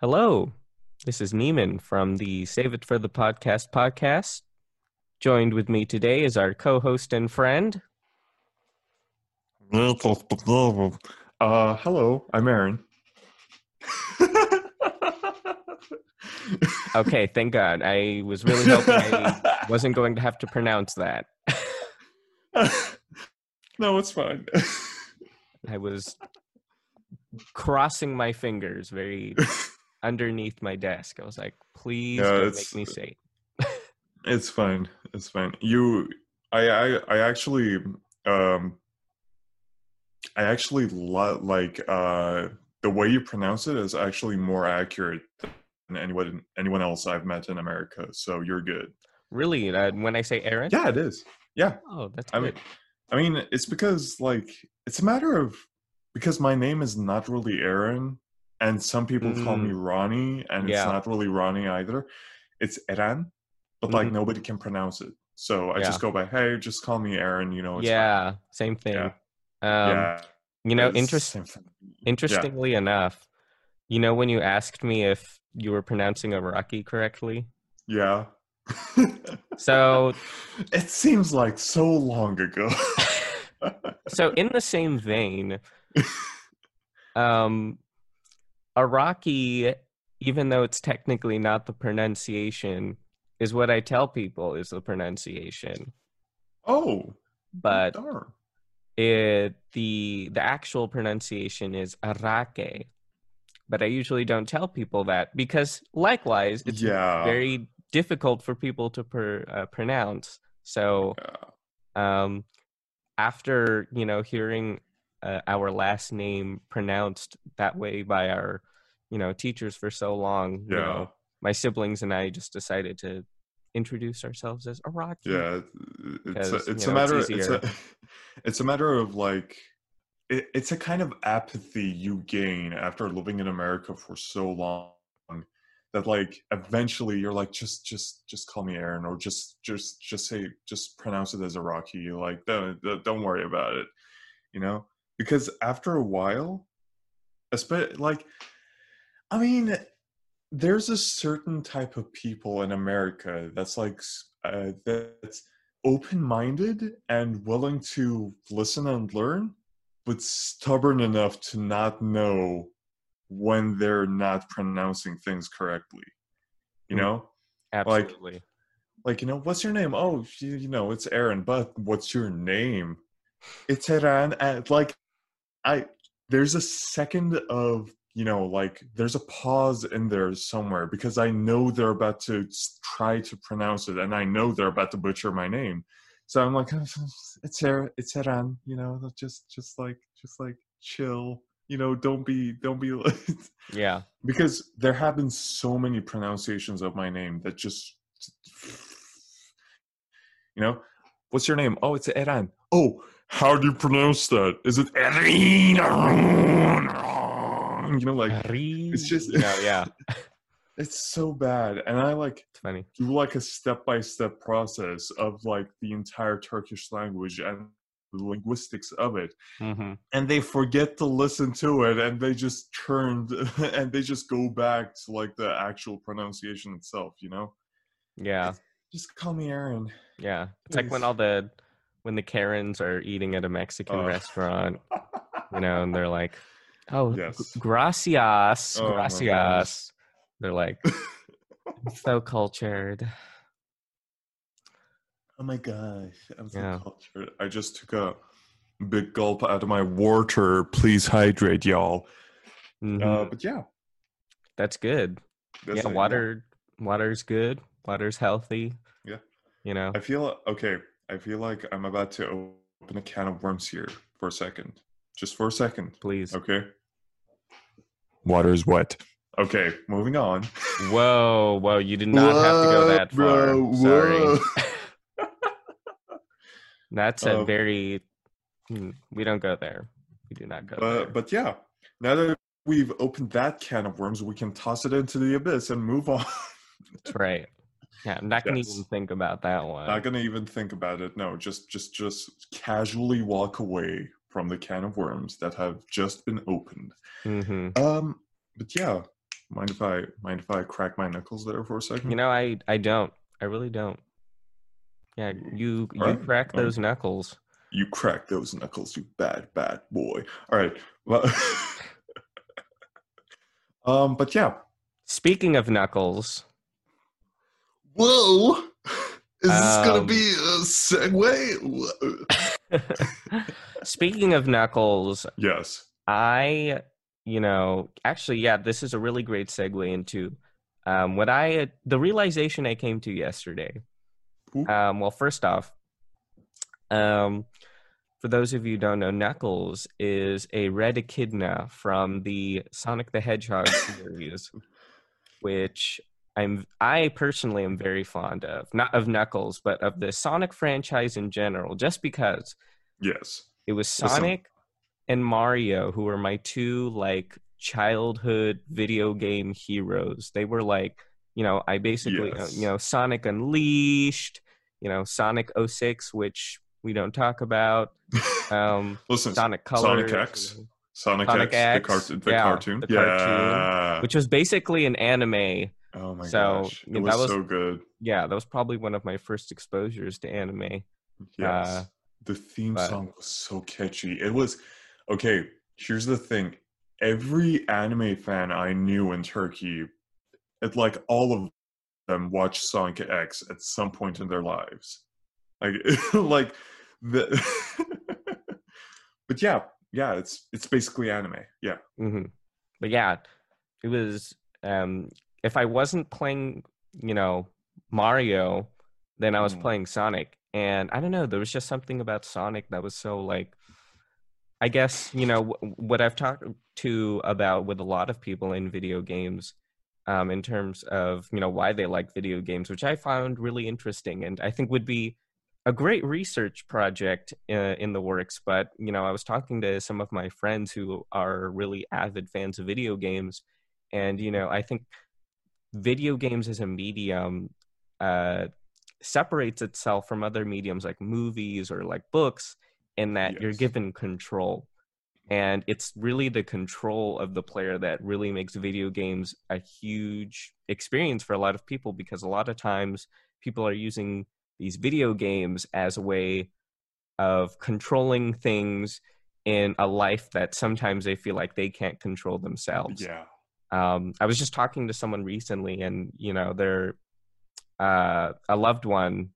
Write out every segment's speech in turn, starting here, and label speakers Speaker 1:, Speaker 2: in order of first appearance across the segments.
Speaker 1: Hello, this is Neiman from the Save It for the Podcast podcast. Joined with me today is our co host and friend.
Speaker 2: Uh, hello, I'm Aaron.
Speaker 1: Okay, thank God. I was really hoping I wasn't going to have to pronounce that.
Speaker 2: no, it's fine.
Speaker 1: I was crossing my fingers very underneath my desk. I was like, please
Speaker 2: Yeah,
Speaker 1: don't make me say
Speaker 2: It's fine. It's fine. You, I, I, I actually, um, I actually lo- like uh, the way you pronounce it is actually more accurate than anyone anyone else I've met in America. So you're good.
Speaker 1: Really? Uh, when I say Aaron?
Speaker 2: Yeah, it is. Yeah,
Speaker 1: Oh, that's
Speaker 2: I
Speaker 1: good.
Speaker 2: mean, I mean, it's because like it's a matter of because my name is not really Aaron, and some people call me Ronnie, and
Speaker 1: Mm. Yeah.
Speaker 2: it's not really Ronnie either. It's Eran, but like
Speaker 1: Mhm.
Speaker 2: nobody can pronounce it. So I
Speaker 1: Yeah.
Speaker 2: just go by, hey, just call me Aaron. You know, it's fine."
Speaker 1: yeah, same thing.
Speaker 2: Yeah.
Speaker 1: Um,
Speaker 2: yeah.
Speaker 1: You know,
Speaker 2: it's the
Speaker 1: interest, interestingly enough, you know, when you asked me if you were pronouncing Iraqi correctly,
Speaker 2: Yeah.
Speaker 1: so
Speaker 2: it seems like so long ago.
Speaker 1: so in the same vein, um, Iraqi, even though it's technically not the pronunciation, is what I tell people is the pronunciation.
Speaker 2: oh,
Speaker 1: But
Speaker 2: darn.
Speaker 1: it the the actual pronunciation is Arake. But I usually don't tell people that because likewise it's
Speaker 2: yeah.
Speaker 1: very difficult for people to per, uh, pronounce. So
Speaker 2: yeah.
Speaker 1: um, after you know hearing uh, our last name pronounced that way by our you know teachers for so long, you
Speaker 2: Yeah.
Speaker 1: know, my siblings and I just decided to introduce ourselves as Iraqi.
Speaker 2: yeah it's a, it's
Speaker 1: you
Speaker 2: a
Speaker 1: know, it's
Speaker 2: matter it's,
Speaker 1: easier.
Speaker 2: a, it's a matter of like it, it's a kind of apathy you gain after living in america for so long that like eventually you're like just just just call me aaron or just just just say just pronounce it as iraqi like don't don't worry about it you know because after a while especially like i mean there's a certain type of people in America that's like uh, that's open-minded and willing to listen and learn, but stubborn enough to not know when they're not pronouncing things correctly. You
Speaker 1: Mm.
Speaker 2: know,
Speaker 1: absolutely.
Speaker 2: like you know, what's your name? Oh, you, you know, it's Aaron. But what's your name? It's Aaron. And like, I there's a second of you know like there's a pause in there somewhere because I know they're about to try to pronounce it, and I know they're about to butcher my name. So I'm like, it's Aaron. It's Aaron. You know, just just like just like chill. You know, don't be don't be
Speaker 1: yeah.
Speaker 2: because there have been so many pronunciations of my name that just you know what's your name oh it's Eran oh how do you pronounce that? Is it you know like
Speaker 1: it's
Speaker 2: just-
Speaker 1: know, yeah.
Speaker 2: it's so bad. And I like
Speaker 1: It's funny.
Speaker 2: do like a step-by-step process of like the entire Turkish language and the linguistics of it.
Speaker 1: Hmm
Speaker 2: and they forget to listen to it and they just turned and they just go back to like the actual pronunciation itself you know?
Speaker 1: Yeah.
Speaker 2: just call me aaron.
Speaker 1: Yeah. It's like when all the when the Karens are eating at a Mexican
Speaker 2: Oh.
Speaker 1: restaurant, you know, and they're like, "Oh,
Speaker 2: Yes.
Speaker 1: gracias,
Speaker 2: Oh
Speaker 1: gracias." They're like, "So cultured."
Speaker 2: oh my gosh i'm so
Speaker 1: Yeah.
Speaker 2: cultured i just took a big gulp out of my water please hydrate y'all
Speaker 1: Mhm.
Speaker 2: uh, but yeah
Speaker 1: That's good.
Speaker 2: that's
Speaker 1: yeah,
Speaker 2: it,
Speaker 1: water water's good. Water's healthy.
Speaker 2: Yeah.
Speaker 1: You know.
Speaker 2: i feel okay i feel like i'm about to open a can of worms here for a second just for a second
Speaker 1: Please.
Speaker 2: okay water is wet okay moving on
Speaker 1: Whoa, whoa! You did not have to go that far. Sorry. That's a
Speaker 2: Uh,
Speaker 1: very. hmm, We don't go there. We do not go there.
Speaker 2: But but yeah, now that we've opened that can of worms, we can toss it into the abyss and move on.
Speaker 1: That's right. Yeah, I'm not gonna
Speaker 2: Yes.
Speaker 1: even think about that one.
Speaker 2: Not gonna even think about it. No, just just just casually walk away from the can of worms that have just been opened.
Speaker 1: hmm
Speaker 2: Um, but yeah, Mind if I mind if I crack my knuckles there for a second?
Speaker 1: You know, I I don't. I really don't. Yeah, you you
Speaker 2: Alright,
Speaker 1: crack
Speaker 2: um,
Speaker 1: those knuckles.
Speaker 2: You crack those knuckles, you bad, bad boy. All right. Well, um, but yeah.
Speaker 1: Speaking of knuckles,
Speaker 2: Whoa! Is this gonna
Speaker 1: Um,
Speaker 2: be a segue?
Speaker 1: Speaking of knuckles,
Speaker 2: Yes.
Speaker 1: I, you know, actually, yeah, this is a really great segue into um, what I, the realization I came to yesterday. Um, well, first off, um, for those of you who don't know, Knuckles is a red echidna from the Sonic the Hedgehog series, which I'm I personally am very fond of. Not of Knuckles, but of the Sonic franchise in general, just because
Speaker 2: Yes.
Speaker 1: it was. Sonic and Mario who were my two like childhood video game heroes. They were like, you know, I basically, uh,
Speaker 2: Yes.
Speaker 1: you know, Sonic Unleashed, you know, Sonic 06, which we don't talk about. Um,
Speaker 2: Listen,
Speaker 1: Sonic Colors,
Speaker 2: Sonic X, Sonic,
Speaker 1: Sonic
Speaker 2: X,
Speaker 1: X,
Speaker 2: the, cart- the
Speaker 1: yeah,
Speaker 2: cartoon.
Speaker 1: the
Speaker 2: yeah.
Speaker 1: cartoon, which was basically an anime.
Speaker 2: Oh my
Speaker 1: so,
Speaker 2: gosh.
Speaker 1: yeah,
Speaker 2: It
Speaker 1: that
Speaker 2: was,
Speaker 1: was-
Speaker 2: so good.
Speaker 1: Yeah, that was probably one of my first exposures to anime.
Speaker 2: Yes.
Speaker 1: uh,
Speaker 2: the theme
Speaker 1: but-
Speaker 2: song was so catchy. It was okay. Here's the thing: every anime fan I knew in Turkey, it like all of them watched Sonic X at some point in their lives. Like, like the. but yeah, yeah, it's it's basically anime. Yeah.
Speaker 1: hmm But yeah, it was. Um, if I wasn't playing, you know, Mario, then I was
Speaker 2: Mm.
Speaker 1: playing Sonic, and I don't know. There was just something about Sonic that was so like. I guess you know wh- what I've talked to about with a lot of people in video games, um, in terms of you know why they like video games, which I found really interesting, and I think would be a great research project uh, in the works. But you know, I was talking to some of my friends who are really avid fans of video games, and you know, I think video games as a medium uh, separates itself from other mediums like movies or like books in that you're given control. And it's really the control of the player that really makes video games a huge experience for a lot of people because a lot of times people are using these video games as a way of controlling things in a life that sometimes they feel like they can't control themselves.
Speaker 2: Yeah.
Speaker 1: Um, I was just talking to someone recently, and you know, their uh, a loved one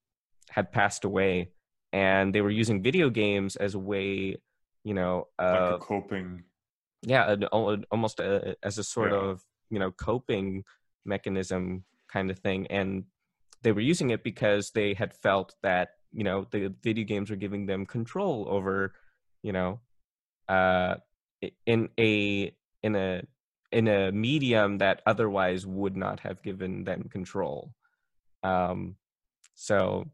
Speaker 1: had passed away, and they were using video games as a way, you know,
Speaker 2: Like a
Speaker 1: of
Speaker 2: coping.
Speaker 1: yeah, an, almost a, as a sort
Speaker 2: Yeah.
Speaker 1: of you know coping mechanism kind of thing, and they were using it because they had felt that you know the video games were giving them control over, you know, uh, in a in a in a medium that otherwise would not have given them control. Um, so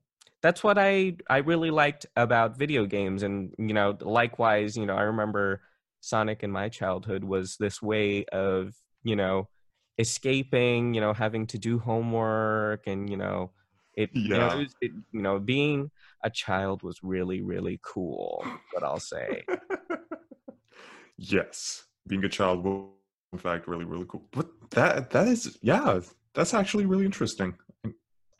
Speaker 1: that's what I I really liked about video games, and you know, likewise, you know, I remember Sonic in my childhood was this way of you know escaping, you know, having to do homework, and you know, it, you know, it, you know, being a child was really really cool. What I'll say.
Speaker 2: yes, being a child was in fact really really cool. But that that is yeah, that's actually really interesting.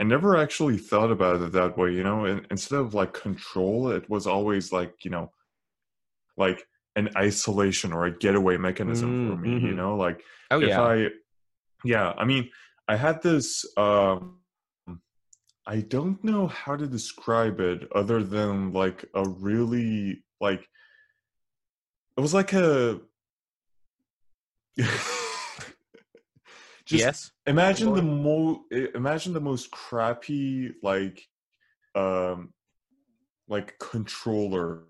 Speaker 2: I never actually thought about it that way. You know, and instead of like control, it was always like you know, like an isolation or a getaway mechanism for
Speaker 1: Mm,
Speaker 2: me. You
Speaker 1: mhm.
Speaker 2: know, like
Speaker 1: Oh
Speaker 2: if
Speaker 1: yeah.
Speaker 2: I, yeah, I mean, I had this. Um, I don't know how to describe it other than like a really like. It was like a. Just
Speaker 1: yes.
Speaker 2: imagine the
Speaker 1: Lord.
Speaker 2: mo imagine the most crappy like um like controller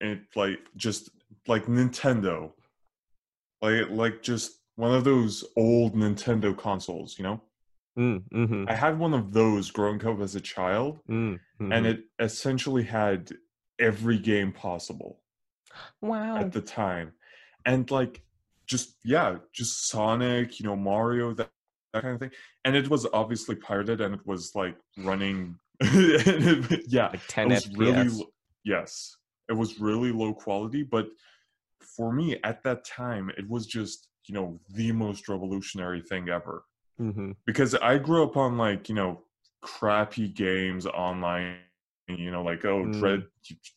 Speaker 2: and like just like Nintendo like like just one of those old Nintendo consoles you know
Speaker 1: Mm, hmm
Speaker 2: I had one of those growing up as a child
Speaker 1: mm,
Speaker 2: and
Speaker 1: mhm.
Speaker 2: it essentially had every game possible
Speaker 1: wow.
Speaker 2: at the time and like just yeah just sonic you know mario that, that kind of thing and it was obviously pirated and it was like running yeah
Speaker 1: like 10
Speaker 2: it was really
Speaker 1: FPS.
Speaker 2: lo- yes it was really low quality but for me at that time, it was just you know the most revolutionary thing ever
Speaker 1: hmm
Speaker 2: because I grew up on like you know crappy games online. You know, like oh,
Speaker 1: Mm.
Speaker 2: dread,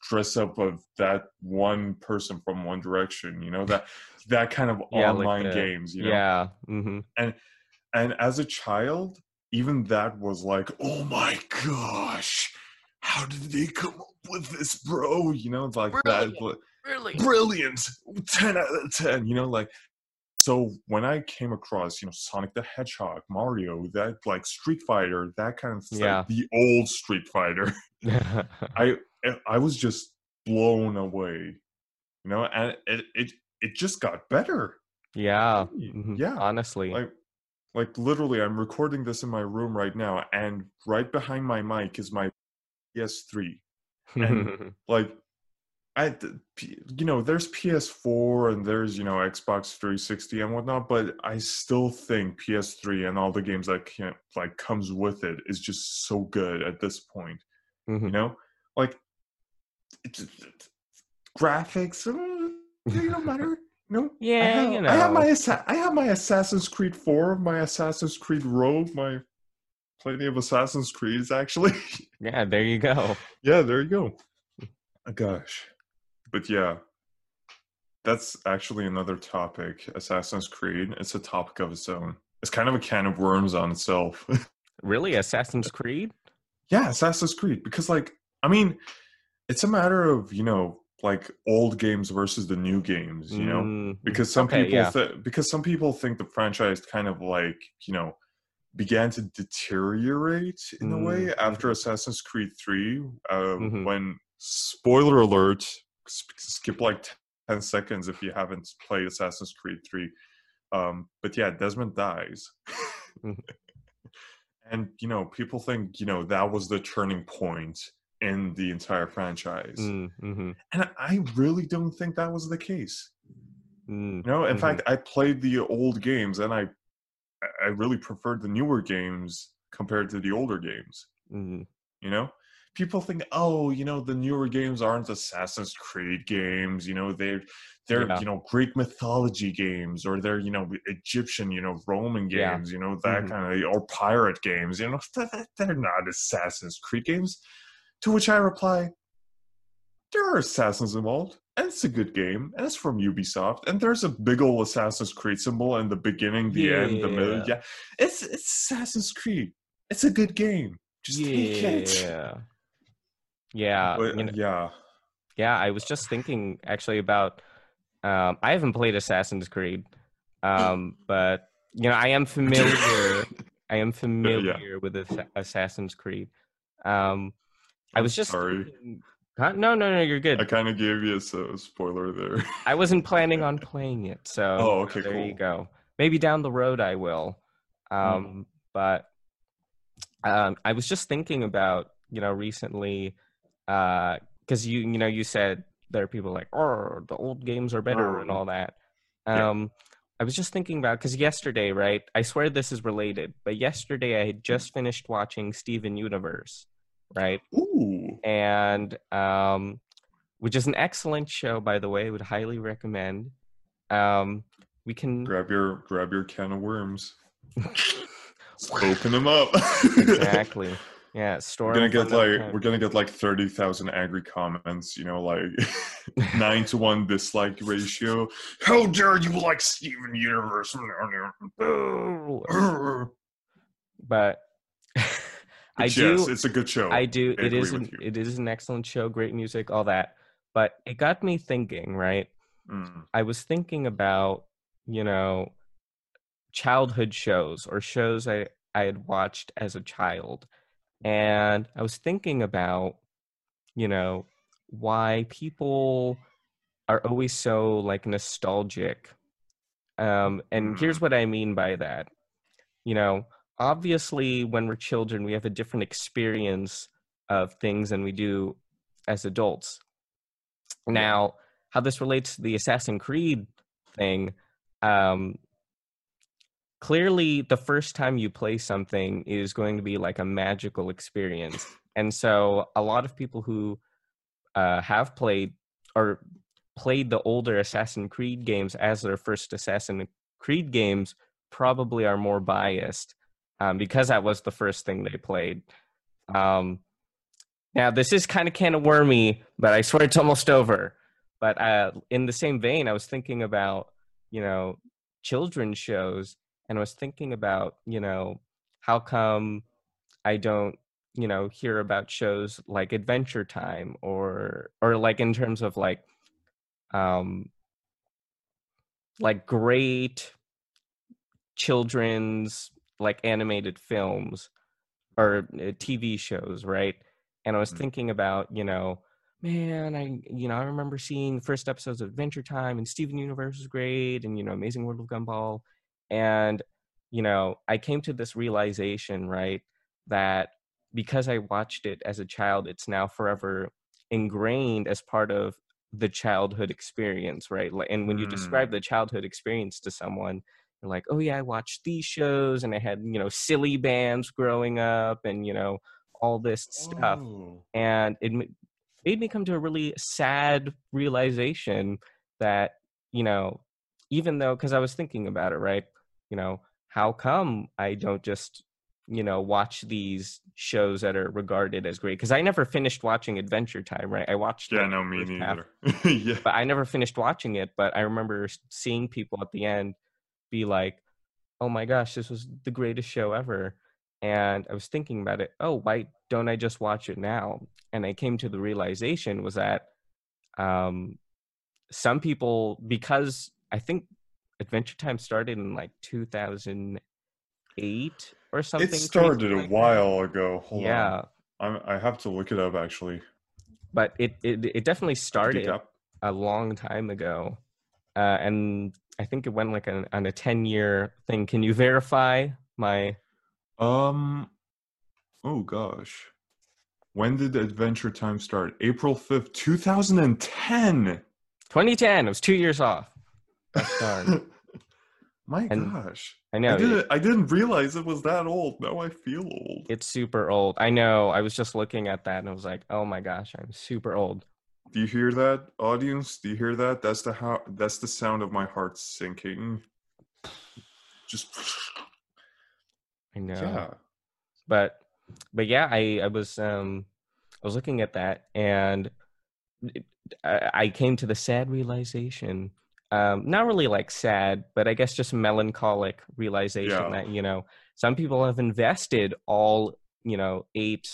Speaker 2: dress up of that one person from One Direction. You know that that kind of
Speaker 1: Yeah, like
Speaker 2: online
Speaker 1: the-
Speaker 2: games. You know,
Speaker 1: Yeah. hmm
Speaker 2: and as a child, even that was like, oh my gosh, how did they come up with this, bro? You know, like that. but-
Speaker 1: Really?
Speaker 2: brilliant 10 out of 10 you know like so when i came across you know sonic the hedgehog mario that like street fighter that kind of stuff
Speaker 1: Yeah.
Speaker 2: the old street fighter i i was just blown away you know and it it, it just got better
Speaker 1: yeah. Mhm,
Speaker 2: yeah,
Speaker 1: Honestly.
Speaker 2: like like literally i'm recording this in my room right now and right behind my mic is my ps3 and- like I, you know, there's PS4 and there's you know Xbox 360 and whatnot, but I still think PS3 and all the games that can like comes with it is just so good at this point. You
Speaker 1: Mhm.
Speaker 2: know, like it's, it's- graphics, uh, they don't matter. No, I
Speaker 1: Yeah,
Speaker 2: have,
Speaker 1: you
Speaker 2: I have my I have my Assassin's Creed 4, my Assassin's Creed Rogue, my plenty of Assassin's Creeds actually.
Speaker 1: yeah, there you go.
Speaker 2: Yeah, there you go. Oh, gosh. But yeah, that's actually another topic. Assassin's Creed. It's a topic of its own. It's kind of a can of worms on itself.
Speaker 1: Really? Assassin's Creed?
Speaker 2: yeah, Assassin's Creed. Because, like, I mean, it's a matter of, you know, like old games versus the new games, you know?
Speaker 1: Mm,
Speaker 2: Because some
Speaker 1: okay,
Speaker 2: people
Speaker 1: yeah.
Speaker 2: th- because some people think the franchise kind of like, you know, began to deteriorate in a way
Speaker 1: Mm,
Speaker 2: after Assassin's Creed 3 uh,
Speaker 1: Mhm.
Speaker 2: when spoiler alert skip like 10 seconds if you haven't played Assassin's Creed 3 um but yeah Desmond dies
Speaker 1: Mhm.
Speaker 2: and you know people think you know that was the turning point in the entire franchise
Speaker 1: Mm, mhm,
Speaker 2: and I really don't think that was the case
Speaker 1: mm.
Speaker 2: you know, in
Speaker 1: Mhm.
Speaker 2: fact, I played the old games, and I, I really preferred the newer games compared to the older games.
Speaker 1: Mm,
Speaker 2: You know, people think, oh, you know, the newer games aren't Assassin's Creed games. You know, they're they're
Speaker 1: Yeah.
Speaker 2: you know Greek mythology games, or they're you know Egyptian, you know, Roman
Speaker 1: Yeah.
Speaker 2: games. You know that
Speaker 1: Mhm.
Speaker 2: kind of or pirate games. You know, th- th- they're not Assassin's Creed games. To which I reply, there are assassins involved, and it's a good game, and it's from Ubisoft, and there's a big old Assassin's Creed symbol in the beginning, the end, the middle.
Speaker 1: Yeah.
Speaker 2: Yeah, it's it's Assassin's Creed. It's a good game. Just take it.
Speaker 1: yeah. Yeah.
Speaker 2: But,
Speaker 1: you know,
Speaker 2: yeah.
Speaker 1: Yeah, I was just thinking actually about. Um, I haven't played Assassin's Creed, um, but you know I am familiar. I am familiar with Assassin's Creed. Um, I was just
Speaker 2: sorry.
Speaker 1: thinking- Huh? No, no, no. You're good.
Speaker 2: I kind of gave you a so- spoiler there.
Speaker 1: I wasn't planning on playing it, so
Speaker 2: Oh, okay,
Speaker 1: there you go. Maybe down the road I will.
Speaker 2: Mm.
Speaker 1: Um, But um, I was just thinking about you know recently because you you know you said there are people like oh the old games are better and all that.
Speaker 2: Yeah.
Speaker 1: Um, I was just thinking about because yesterday, right? I swear this is related, but yesterday I had just finished watching Steven Universe, right?
Speaker 2: Ooh.
Speaker 1: and um, which is an excellent show, by the way. I Would highly recommend. Um, we can
Speaker 2: Grab your grab your can of worms. Open them up.
Speaker 1: exactly, yeah. Store
Speaker 2: We're gonna get like
Speaker 1: time.
Speaker 2: we're gonna get like thirty thousand angry comments. You know, like nine to one dislike ratio. How dare you like Steven Universe?
Speaker 1: But I
Speaker 2: But
Speaker 1: do.
Speaker 2: yes, it's a good show.
Speaker 1: I do.
Speaker 2: I
Speaker 1: It is. An, it is an excellent show. Great music, all that. But it got me thinking. Right.
Speaker 2: Mm.
Speaker 1: I was thinking about, you know, childhood shows or shows I, I had watched as a child. And I was thinking about, you know, why people are always so like nostalgic. Um, and here's what I mean by that. You know, obviously when we're children, we have a different experience of things than we do as adults. Now, how this relates to the Assassin's Creed thing, um, clearly the first time you play something is going to be like a magical experience. And so a lot of people who uh, have played or played the older Assassin's Creed games as their first Assassin's Creed games probably are more biased um, because that was the first thing they played. Um, now, this is kind of can of wormy, but I swear it's almost over. But uh, in the same vein, I was thinking about, you know, children's shows, and I was thinking about, you know, how come I don't, you know, hear about shows like Adventure Time or, or like in terms of like, um, like great children's like animated films or uh, TV shows, right? And I was
Speaker 2: Mhm.
Speaker 1: thinking about, you know, man, I you know, I remember seeing the first episodes of Adventure Time and Steven Universe was great and you know, Amazing World of Gumball. And, you know, I came to this realization, right, that because I watched it as a child, it's now forever ingrained as part of the childhood experience, right? And when you describe mm. the childhood experience to someone, they're like, oh yeah, I watched these shows and I had, you know, Silly Bandz growing up and, you know, all this stuff.
Speaker 2: Oh.
Speaker 1: And it made me come to a really sad realization that, you know, even though, because I was thinking about it, right? You know, how come I don't just, you know, watch these shows that are regarded as great? Because I never finished watching Adventure Time, right? I watched
Speaker 2: Yeah, no, me
Speaker 1: first half,
Speaker 2: neither. yeah.
Speaker 1: but I never finished watching it. But I remember seeing people at the end be like, "Oh my gosh, this was the greatest show ever!" And I was thinking about it. Oh, why don't I just watch it now? And I came to the realization was that um, some people, because I think Adventure Time started in like 2008 or something.
Speaker 2: It started a
Speaker 1: like that.
Speaker 2: while ago. Hold
Speaker 1: yeah,
Speaker 2: on. I'm, I have to look it up actually.
Speaker 1: but it, it it definitely started a long time ago, uh, and I think it went like an, on a ten year thing. Can you verify my?
Speaker 2: Um. Oh gosh. When did Adventure Time start? April fifth, two thousand and ten.
Speaker 1: 2010. It was two years off. Darn.
Speaker 2: My
Speaker 1: And-
Speaker 2: gosh.
Speaker 1: I know
Speaker 2: I
Speaker 1: it-
Speaker 2: didn't. I didn't realize it was that old. Now I feel old.
Speaker 1: it's super old. I know. I was just looking at that and I was like, oh my gosh, I'm super old.
Speaker 2: Do you hear that, audience? Do you hear that? That's the how. That's the sound of my heart sinking. Just.
Speaker 1: I know.
Speaker 2: Yeah.
Speaker 1: but but yeah i i was um i was looking at that and it- I, I came to the sad realization um not really like sad but i guess just melancholic realization
Speaker 2: Yeah.
Speaker 1: that you know some people have invested all you know eight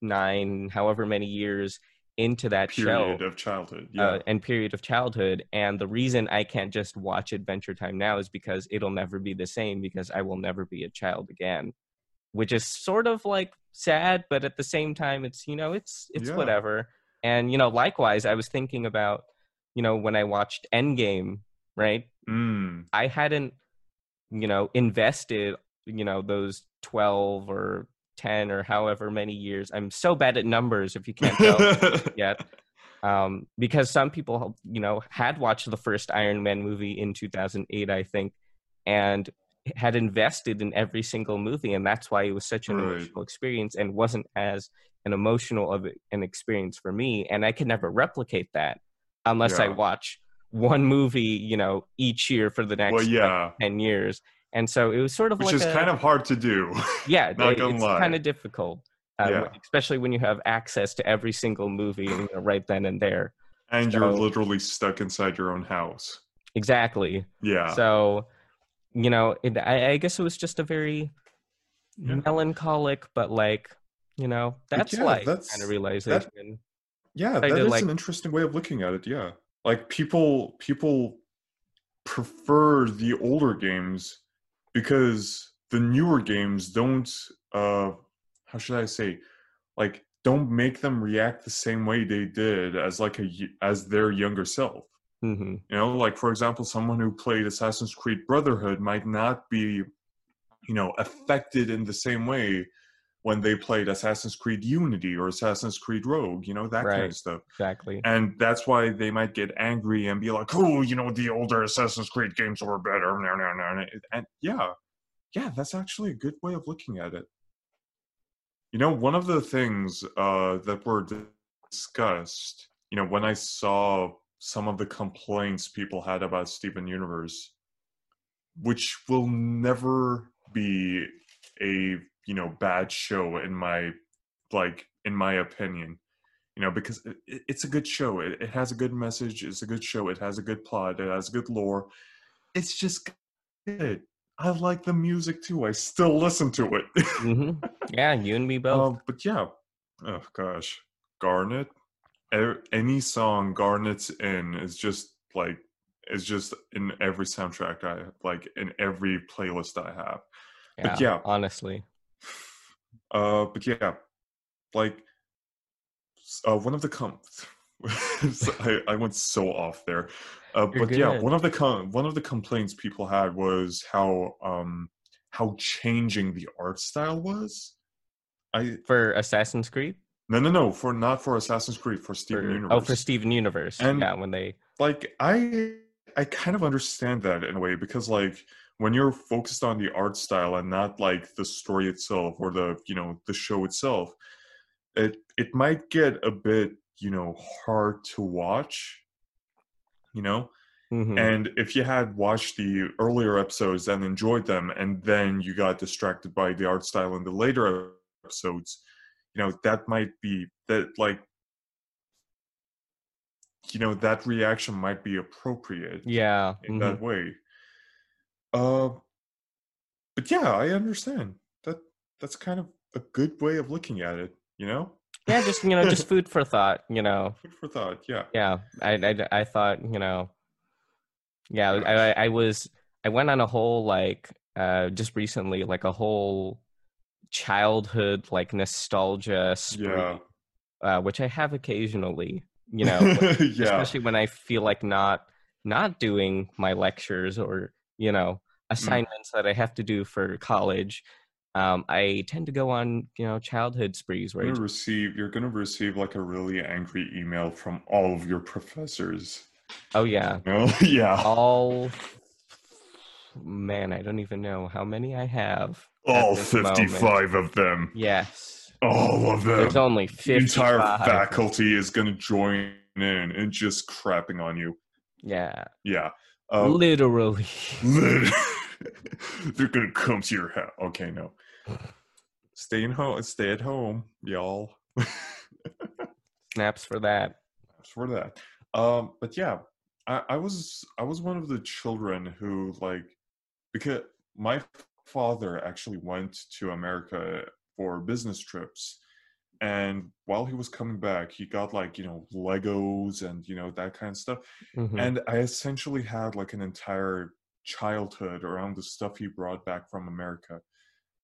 Speaker 1: nine however many years into that
Speaker 2: Period
Speaker 1: show
Speaker 2: of childhood. Yeah.
Speaker 1: uh, and period of childhood. And the reason I can't just watch Adventure Time now is because it'll never be the same because I will never be a child again, which is sort of like sad, but at the same time, it's you know, it's it's
Speaker 2: Yeah.
Speaker 1: whatever. And you know, likewise, I was thinking about you know when I watched Endgame, right?
Speaker 2: Mm.
Speaker 1: I hadn't you know invested you know those twelve or ten or however many years. I'm so bad at numbers. If you can't tell yet um, because some people you know had watched the first iron man movie in 2008 i think and had invested in every single movie and that's why it was such an
Speaker 2: Right.
Speaker 1: emotional experience and wasn't as an emotional of an experience for me and i could never replicate that unless i watch one movie you know each year for the next
Speaker 2: well,
Speaker 1: like,
Speaker 2: yeah.
Speaker 1: 10 years and so it was sort of
Speaker 2: Which
Speaker 1: like
Speaker 2: is
Speaker 1: a,
Speaker 2: kind of hard to do.
Speaker 1: yeah it- it's
Speaker 2: lie.
Speaker 1: kind of difficult uh,
Speaker 2: Yeah.
Speaker 1: especially when you have access to every single movie you know, right then and there
Speaker 2: and you're literally stuck inside your own house.
Speaker 1: exactly
Speaker 2: Yeah.
Speaker 1: so you know it, I, I guess it was just a very
Speaker 2: Yeah.
Speaker 1: melancholic but like you know that's
Speaker 2: yeah,
Speaker 1: like
Speaker 2: that's-
Speaker 1: kind of realization
Speaker 2: yeah, that is
Speaker 1: like-
Speaker 2: an interesting way of looking at it. Yeah. Like people people prefer the older games because the newer games don't uh how should I say like don't make them react the same way they did as like a as their younger self.
Speaker 1: hmm
Speaker 2: You know, like for example, someone who played Assassin's Creed Brotherhood might not be, you know, affected in the same way when they played Assassin's Creed Unity or Assassin's Creed Rogue, you know, that kind of stuff.
Speaker 1: exactly
Speaker 2: And that's why they might get angry and be like, "Oh, you know, the older Assassin's Creed games were better." No, no, no. And yeah, yeah, that's actually a good way of looking at it. You know, one of the things uh, that were discussed, you know, when I saw some of the complaints people had about Steven Universe, which will never be a you know bad show in my like in my opinion you know because it, it's a good show. It, it has a good message. It's a good show. It has a good plot. It has good lore. It's just good. I like the music too. I still listen to it.
Speaker 1: Hmm Yeah, you and me both.
Speaker 2: um, but yeah. Oh gosh. Garnet? Any song garnet's in is just like is just in every soundtrack i like in every playlist i have. But yeah.
Speaker 1: honestly.
Speaker 2: Uh, but yeah, like uh, one of the com. So I, I went so off there, uh, but yeah, one of the com- one of the complaints people had was how um how changing the art style was. I
Speaker 1: For Assassin's Creed?
Speaker 2: no no no for not for Assassin's Creed for Steven
Speaker 1: For-
Speaker 2: Universe.
Speaker 1: oh, for Steven Universe.
Speaker 2: And-
Speaker 1: yeah, when they.
Speaker 2: like I I kind of understand that in a way because like when you're focused on the art style and not like the story itself or the you know the show itself, it it might get a bit you know hard to watch, you know.
Speaker 1: Mhm.
Speaker 2: And if you had watched the earlier episodes and enjoyed them, and then you got distracted by the art style in the later episodes, you know that might be that like you know that reaction might be appropriate
Speaker 1: yeah.
Speaker 2: in
Speaker 1: mhm.
Speaker 2: that way. Uh, but yeah, I understand that. That's kind of a good way of looking at it. You know,
Speaker 1: Yeah, just, you know, just food for thought, you know.
Speaker 2: food for thought. Yeah.
Speaker 1: Yeah. I, I, I thought, you know. Yeah, I, I- I was. I went on a whole, like, uh, just recently, like a whole childhood, like, nostalgia spree,
Speaker 2: Yeah.
Speaker 1: uh, which I have occasionally, you know.
Speaker 2: yeah.
Speaker 1: especially when I feel like not not doing my lectures or you know
Speaker 2: Mm.
Speaker 1: assignments that I have to do for college. Um, I tend to go on you know childhood sprees where
Speaker 2: You're gonna receive. You're gonna receive like a really angry email from all of your professors.
Speaker 1: oh yeah
Speaker 2: You know? yeah.
Speaker 1: all man I don't even know how many I have.
Speaker 2: All
Speaker 1: this moment.
Speaker 2: fifty-five of them.
Speaker 1: Yes,
Speaker 2: All of them.
Speaker 1: there's only
Speaker 2: the
Speaker 1: fifty.
Speaker 2: entire faculty is gonna join in and just crapping on you.
Speaker 1: Yeah,
Speaker 2: Yeah. Um,
Speaker 1: literally.
Speaker 2: Lit- They're gonna come to your house. Okay, no. Stay in home. Stay at home, y'all.
Speaker 1: Snaps for that.
Speaker 2: for that. Um, but yeah, I, I was I was one of the children who like because my father actually went to America for business trips, and while he was coming back, he got like you know Legos and you know that kind of stuff.
Speaker 1: Mhm.
Speaker 2: and i essentially had like an entire childhood around the stuff he brought back from america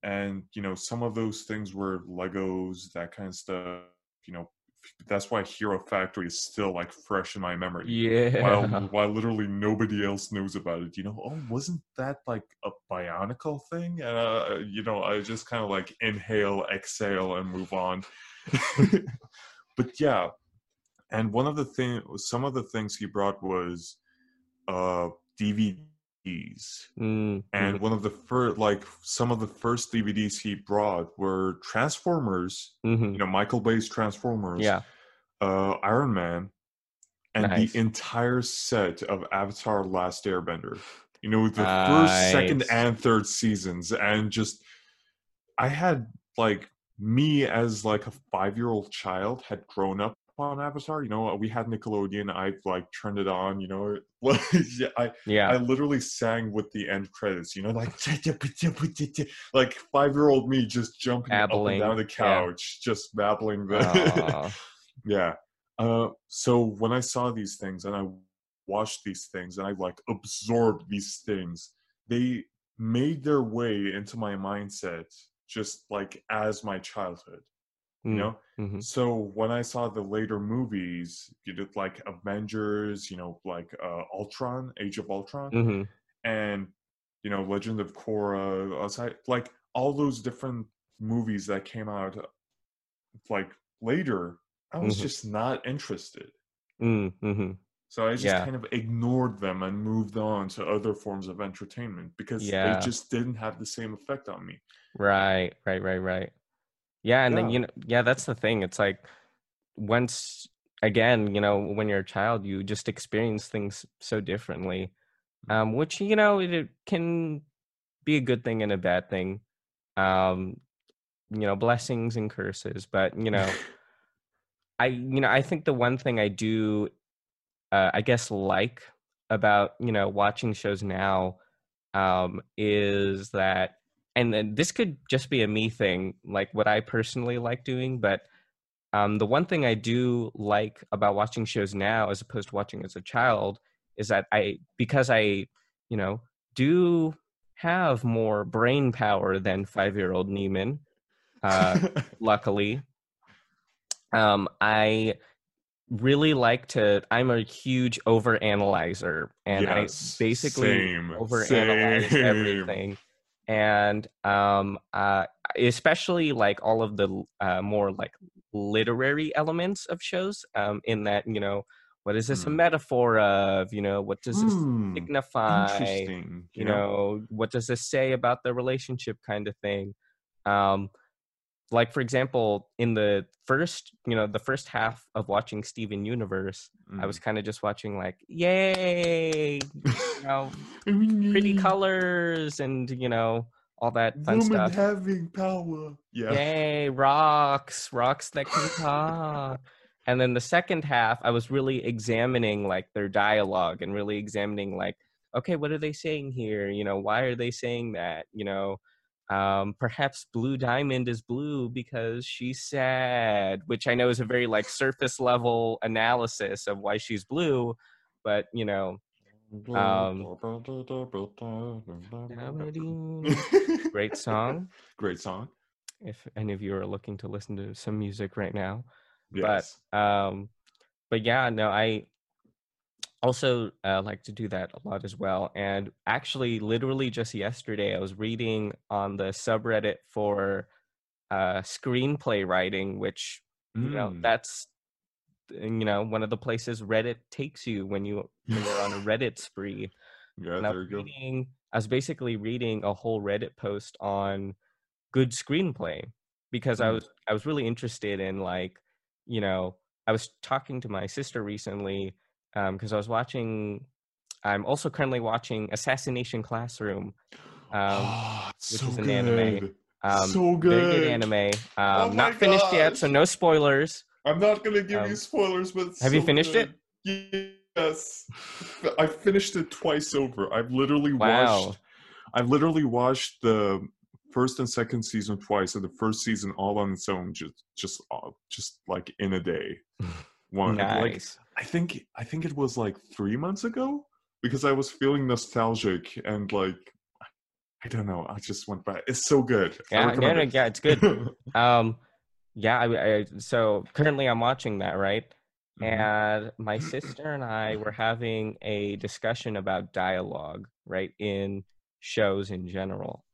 Speaker 2: and you know some of those things were legos that kind of stuff you know that's why hero factory is still like fresh in my memory
Speaker 1: yeah.
Speaker 2: while while literally nobody else knows about it you know oh wasn't that like a bionicle thing and uh, you know i just kind of like inhale exhale and move on but yeah and one of the thing some of the things he brought was uh dvds
Speaker 1: Mm,
Speaker 2: and one of the first like some of the first dvds he brought were transformers
Speaker 1: mhm.
Speaker 2: you know michael bay's transformers
Speaker 1: yeah.
Speaker 2: uh iron man and
Speaker 1: Nice.
Speaker 2: the entire set of avatar last airbender you know the first second and third seasons and just i had like me as like a five year old child had grown up on avatar you know we had nickelodeon I've like turned it on you know like yeah, i
Speaker 1: Yeah.
Speaker 2: I literally sang with the end credits, you know, like like five year old me just jumping
Speaker 1: Babbling,
Speaker 2: up and down the
Speaker 1: yeah.
Speaker 2: couch, just babbling the yeah. Uh, so when I saw these things and I watched these things and I like absorbed these things, they made their way into my mindset just like as my childhood, you
Speaker 1: Mm,
Speaker 2: know.
Speaker 1: mhm.
Speaker 2: So when I saw the later movies, you did like Avengers, you know, like uh, Ultron, Age of Ultron,
Speaker 1: Mhm.
Speaker 2: and you know, Legend of Korra, like all those different movies that came out like later, I was
Speaker 1: Mhm.
Speaker 2: just not interested.
Speaker 1: Mm, mhm.
Speaker 2: So I just
Speaker 1: Yeah.
Speaker 2: kind of ignored them and moved on to other forms of entertainment because
Speaker 1: Yeah.
Speaker 2: they just didn't have the same effect on me.
Speaker 1: Right, right, right, right. Yeah, and then you know, yeah, that's the thing. It's like once again, you know, when you're a child, you just experience things so differently, um, which you know it, it can be a good thing and a bad thing. Um, you know, blessings and curses, but you know, I you know I think the one thing I do, uh, I guess, like about you know watching shows now um, is that, and then this could just be a me thing, like what I personally like doing, but um, the one thing I do like about watching shows now, as opposed to watching as a child, is that I because I, you know, do have more brain power than five year old Neiman. Uh, luckily, um, I really like to. I'm a huge over analyzer, and
Speaker 2: Yes,
Speaker 1: I basically
Speaker 2: same,
Speaker 1: over analyze
Speaker 2: same.
Speaker 1: everything. And um, uh, especially like all of the uh, more like literary elements of shows. Um, in that you know, what is this a
Speaker 2: Hmm.
Speaker 1: metaphor of? You know, what does this
Speaker 2: Hmm,
Speaker 1: signify? You
Speaker 2: yeah.
Speaker 1: know what does this say about the relationship kind of thing um like for example in the first you know the first half of watching steven universe i was kind of just watching like yay you know pretty
Speaker 2: Mm.
Speaker 1: colors and you know all that fun
Speaker 2: Woman
Speaker 1: stuff
Speaker 2: having power. Yeah.
Speaker 1: Yay, rocks, rocks that can talk. and then the second half, I was really examining like their dialogue and really examining like, okay, what are they saying here? You know, why are they saying that? You know, um, perhaps Blue Diamond is blue because she's sad, which I know is a very like surface level analysis of why she's blue, but you know, um, great song.
Speaker 2: Great song.
Speaker 1: If any of you are looking to listen to some music right now.
Speaker 2: Yes.
Speaker 1: but um but yeah no i also uh, like to do that a lot as well and actually literally just yesterday i was reading on the subreddit for uh screenplay writing which you know
Speaker 2: Mm.
Speaker 1: that's you know one of the places reddit takes you when you when you're on a reddit spree
Speaker 2: yeah,
Speaker 1: I
Speaker 2: there
Speaker 1: was
Speaker 2: you go.
Speaker 1: reading i was basically reading a whole reddit post on good screenplay because i
Speaker 2: Mm.
Speaker 1: was i was really interested in like you know i was talking to my sister recently because i was watching i'm also currently watching assassination classroom um,
Speaker 2: it's
Speaker 1: which
Speaker 2: so
Speaker 1: is an
Speaker 2: good.
Speaker 1: anime. um
Speaker 2: so
Speaker 1: very
Speaker 2: good.
Speaker 1: good anime um
Speaker 2: my
Speaker 1: not finished yet so no spoilers
Speaker 2: I'm not gonna give
Speaker 1: Um,
Speaker 2: you spoilers, but
Speaker 1: have you
Speaker 2: so
Speaker 1: finished it?
Speaker 2: Yes, I finished it twice over. I've literally
Speaker 1: Wow.
Speaker 2: watched. I've literally watched the first and second season twice, and the first season all on its own, just just uh, just like in a day. One like
Speaker 1: nice
Speaker 2: I think I think it was like three months ago because I was feeling nostalgic and like I don't know. I just went back. It's so good. I
Speaker 1: yeah no, no,
Speaker 2: it.
Speaker 1: yeah it's good um yeah I, I so currently i'm watching that right
Speaker 2: Mhm.
Speaker 1: and my sister and I were having a discussion about dialogue, right, in shows in general.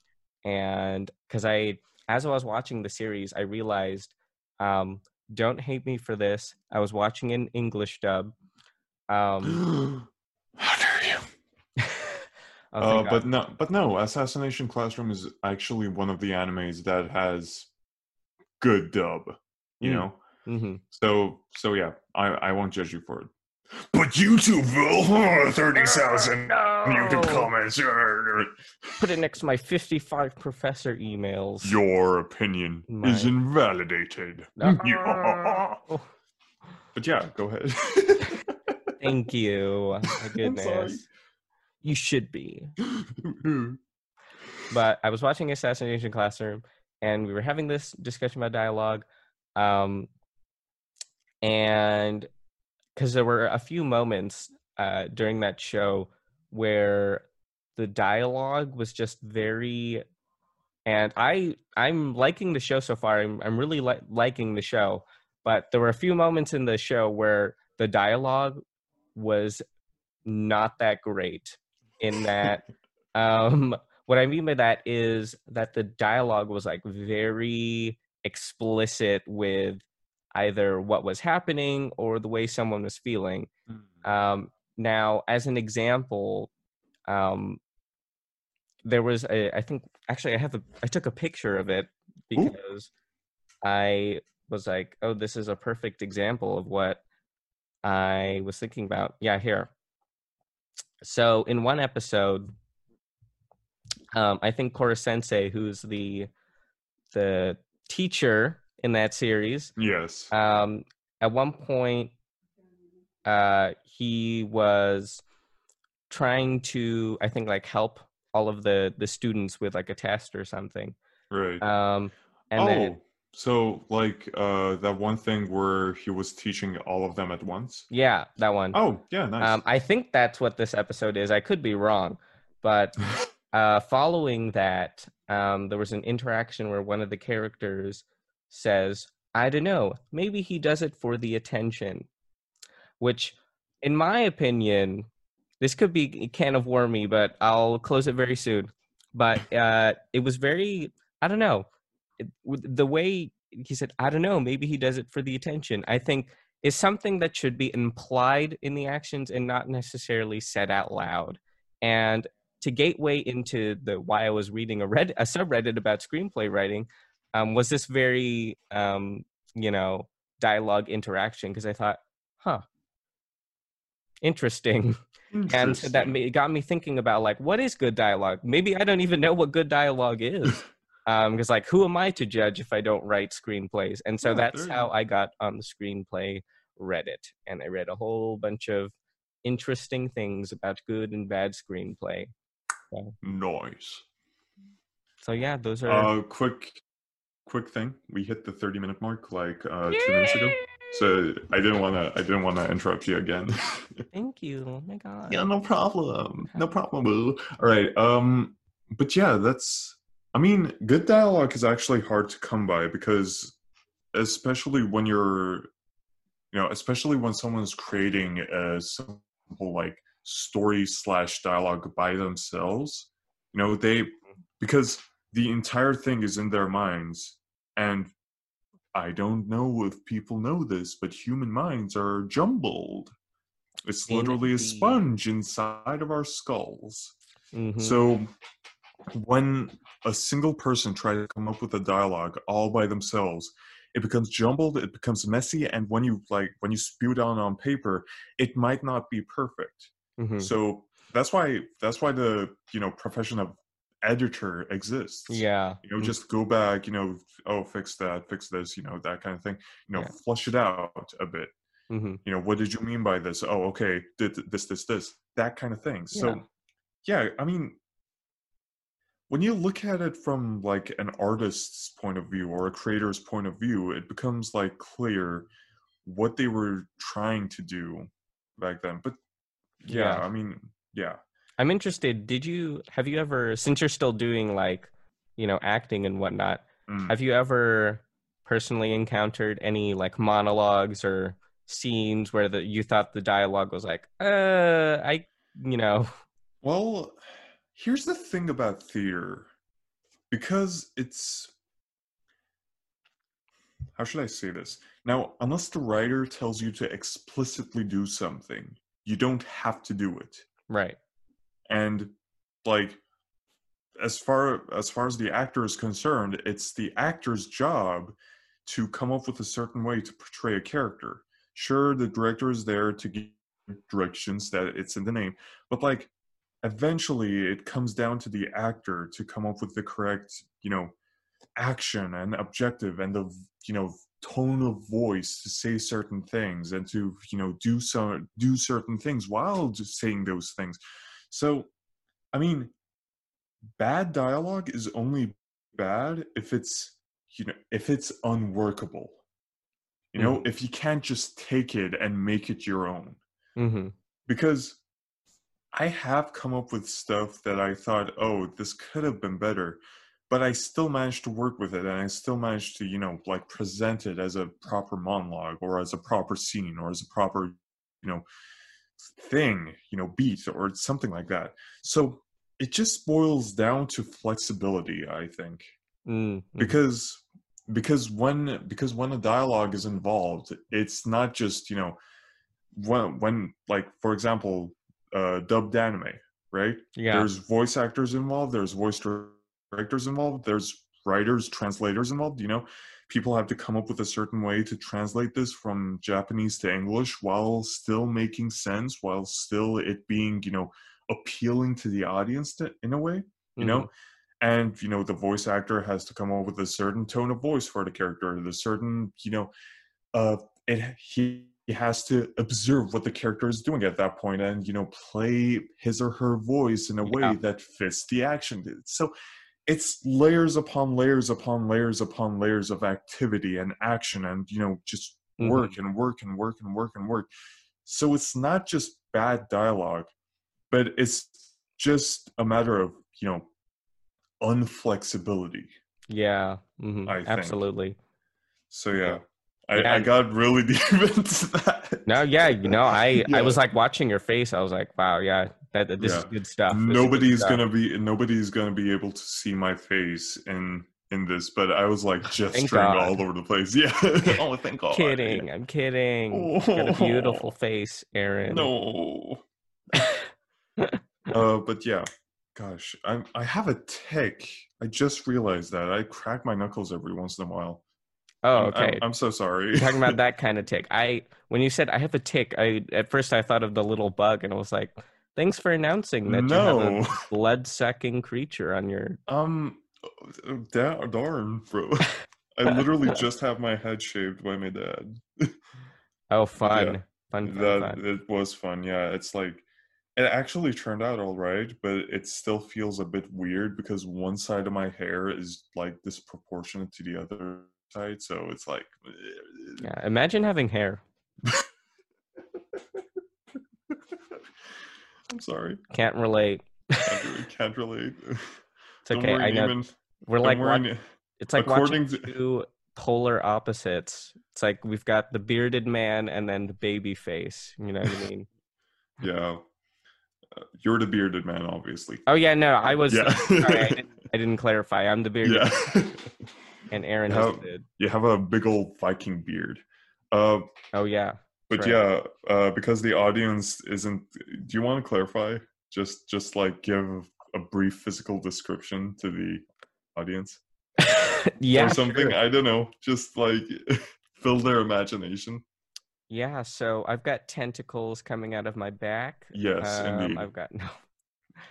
Speaker 1: And because I, as I was watching the series, I realized, um, don't hate me for this. I was watching an English dub. Um,
Speaker 2: How dare you?
Speaker 1: oh,
Speaker 2: Uh, but
Speaker 1: God.
Speaker 2: no, but no. Assassination Classroom is actually one of the animes that has good dub. You
Speaker 1: Mm.
Speaker 2: know,
Speaker 1: Mhm.
Speaker 2: so so yeah, I I won't judge you for it. But YouTube will thirty thousand YouTube
Speaker 1: No!
Speaker 2: comments.
Speaker 1: Put it next to my 55 professor emails.
Speaker 2: Your opinion is invalidated.
Speaker 1: No.
Speaker 2: Yeah.
Speaker 1: Oh,
Speaker 2: But yeah, go ahead.
Speaker 1: Thank you. My goodness. You should be. but I was watching Assassination Classroom, and we were having this discussion about dialogue, um, and because there were a few moments uh, during that show where the dialogue was just very, and I I'm liking the show so far. I'm I'm really li- liking the show, but there were a few moments in the show where the dialogue was not that great in that um what i mean by that is that the dialogue was like very explicit with either what was happening or the way someone was feeling um now as an example um there was a i think actually i have a i took a picture of it because i was like oh this is a perfect example of what I was thinking about. Yeah, here. So in one episode, um, I think Koro Sensei, who's the the teacher in that series,
Speaker 2: Yes.
Speaker 1: um, at one point, uh, he was trying to, I think, like help all of the the students with like a test or something.
Speaker 2: right.
Speaker 1: Um, and
Speaker 2: oh,
Speaker 1: then
Speaker 2: so like uh that one thing where he was teaching all of them at once.
Speaker 1: yeah, that one.
Speaker 2: Oh, yeah, nice.
Speaker 1: Um, I think that's what this episode is. I could be wrong, but uh, following that, um, there was an interaction where one of the characters says, "I don't know, maybe he does it for the attention," which, in my opinion, this could be a can of wormy, but I'll close it very soon. But uh, it was very, I don't know, it, the way he said, "I don't know, maybe he does it for the attention." I think is something that should be implied in the actions and not necessarily said out loud. And to gateway into the why I was reading a red a subreddit about screenplay writing um, was this very um, you know dialogue interaction because I thought, huh, interesting, and so that got me thinking about like what is good dialogue. Maybe I don't even know what good dialogue is. Because like, who am I to judge if I don't write screenplays? And so
Speaker 2: Yeah,
Speaker 1: that's how. I got on the screenplay Reddit, and I read a whole bunch of interesting things about good and bad screenplay.
Speaker 2: Noise.
Speaker 1: So yeah, those are.
Speaker 2: Uh, quick, quick thing. We hit the thirty-minute mark like uh, two minutes ago. So I didn't want to. I didn't want to interrupt you again.
Speaker 1: Thank you. Oh my god.
Speaker 2: yeah, no problem. No problem. Boo. All right. Um, but yeah, that's. I mean, good dialogue is actually hard to come by because, especially when you're, you know, especially when someone's creating a simple like story slash dialogue by themselves, you know, they because the entire thing is in their minds, and I don't know if people know this, but human minds are jumbled. It's literally a sponge inside of our skulls.
Speaker 1: Mhm.
Speaker 2: So when a single person tries to come up with a dialogue all by themselves, it becomes jumbled, it becomes messy, and when you like when you spew down on paper, it might not be perfect.
Speaker 1: Mhm.
Speaker 2: So that's why that's why the you know profession of editor exists.
Speaker 1: Yeah.
Speaker 2: You know,
Speaker 1: Mm.
Speaker 2: just go back, you know, oh fix that, fix this, you know, that kind of thing. You know,
Speaker 1: Yeah.
Speaker 2: flush it out a bit
Speaker 1: Mhm.
Speaker 2: you know what did you mean by this oh okay did this this this that kind of thing so yeah i mean when you look at it from like an artist's point of view or a creator's point of view it becomes like clear what they were trying to do back then but yeah,
Speaker 1: Yeah.
Speaker 2: i mean yeah
Speaker 1: I'm interested. Did you have you ever since you're still doing like you know acting and whatnot?
Speaker 2: Mm.
Speaker 1: Have you ever personally encountered any like monologues or scenes where the you thought the dialogue was like, uh, I you know,
Speaker 2: Well, here's the thing about theater. Because it's. How should I say this? Now, unless the writer tells you to explicitly do something, you don't have to do it.
Speaker 1: right?
Speaker 2: And, like, as far as far as the actor is concerned, it's the actor's job to come up with a certain way to portray a character. Sure, the director is there to give directions that it's in the name, but like eventually it comes down to the actor to come up with the correct, you know, action and objective and the you know tone of voice to say certain things and to you know do some do certain things while just saying those things. So, I mean, bad dialogue is only bad if it's you know if it's unworkable. You know if you can't just take it and make it your own.
Speaker 1: Mm-hmm.
Speaker 2: because i have come up with stuff that i thought oh this could have been better but i still managed to work with it and i still managed to you know like present it as a proper monologue or as a proper scene or as a proper you know thing you know beat or something like that. So it just boils down to flexibility i think.
Speaker 1: Mm-hmm.
Speaker 2: because because when because when a dialogue is involved it's not just you know when when like for example uh dubbed anime right?
Speaker 1: Yeah,
Speaker 2: there's voice actors involved there's voice directors involved there's writers, translators involved. You know, people have to come up with a certain way to translate this from Japanese to English while still making sense, while still it being, you know, appealing to the audience to, in a way, you know. And you know, the voice actor has to come up with a certain tone of voice for the character, the certain, you know, uh, it he he has to observe what the character is doing at that point and you know play his or her voice in a way
Speaker 1: Yeah.
Speaker 2: that fits the action so it's layers upon layers upon layers upon layers of activity and action and you know just
Speaker 1: Mhm.
Speaker 2: work and work and work and work and work so it's not just bad dialogue but it's just a matter of you know unflexibility
Speaker 1: Yeah. mhm,
Speaker 2: I think.
Speaker 1: Absolutely.
Speaker 2: so yeah I,
Speaker 1: Yeah.
Speaker 2: I got really deep into that
Speaker 1: No, yeah, you know, I I was like watching your face. I was like, wow, yeah, that, that- this is good stuff. This is good
Speaker 2: nobody's
Speaker 1: stuff.
Speaker 2: gonna be nobody's gonna be able to see my face in in this but i was like gesturing all over the place yeah oh thank god
Speaker 1: kidding. I'm kidding. You got a beautiful face, Aaron.
Speaker 2: no uh but yeah gosh i'm i have a tick i just realized that i crack my knuckles every once in a while
Speaker 1: Oh, okay.
Speaker 2: I'm, I'm so sorry
Speaker 1: You're talking about that kind of tick. I when you said I have a tick, I at first I thought of the little bug, and I was like, thanks for announcing that you have a
Speaker 2: no
Speaker 1: blood sucking creature on your.
Speaker 2: um uh, da- darn bro i literally just have my head shaved by my dad
Speaker 1: Oh, fun, fun, fun,
Speaker 2: that
Speaker 1: fun.
Speaker 2: it was fun yeah it's like it actually turned out all right but it still feels a bit weird because one side of my hair is like disproportionate to the other side so it's like eh, eh.
Speaker 1: Yeah, imagine having hair.
Speaker 2: I'm sorry
Speaker 1: Can't relate.
Speaker 2: can't, really- can't relate
Speaker 1: It's okay. I know.
Speaker 2: Neiman.
Speaker 1: We're
Speaker 2: Don't
Speaker 1: like
Speaker 2: worry,
Speaker 1: watch- it's like
Speaker 2: according
Speaker 1: watching
Speaker 2: to-
Speaker 1: two polar opposites. It's like we've got the bearded man and then the baby face. You know what I mean?
Speaker 2: yeah Uh, you're the bearded man obviously
Speaker 1: Oh yeah, no, I was.
Speaker 2: yeah
Speaker 1: Sorry, I didn't, I didn't clarify. I'm the bearded,
Speaker 2: yeah
Speaker 1: and Aaron has the.
Speaker 2: you have a big old viking beard uh
Speaker 1: Oh yeah.
Speaker 2: But
Speaker 1: Right.
Speaker 2: yeah, uh, because the audience isn't. Do you want to clarify? Just, just like give a brief physical description to the audience
Speaker 1: yeah.
Speaker 2: or something.
Speaker 1: sure.
Speaker 2: I don't know. Just like fill their imagination.
Speaker 1: Yeah. So I've got tentacles coming out of my back.
Speaker 2: Yes,
Speaker 1: Um,
Speaker 2: indeed.
Speaker 1: I've got no.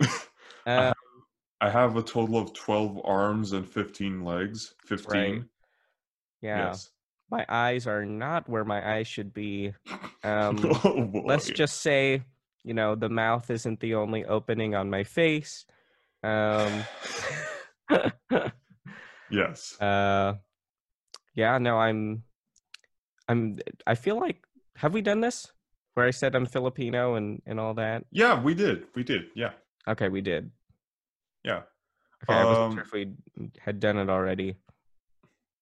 Speaker 2: I
Speaker 1: Uh,
Speaker 2: have- I have a total of twelve arms and fifteen legs. Fifteen.
Speaker 1: yeah.
Speaker 2: Yes.
Speaker 1: My eyes are not where my eyes should be. Um,
Speaker 2: oh
Speaker 1: let's just say you know the mouth isn't the only opening on my face um
Speaker 2: yes.
Speaker 1: uh yeah no i'm i'm i feel like have we done this where i said i'm filipino and and all that
Speaker 2: Yeah, we did. We did. Yeah.
Speaker 1: okay we did
Speaker 2: Yeah.
Speaker 1: okay i wasn't
Speaker 2: Um,
Speaker 1: sure if we had done it already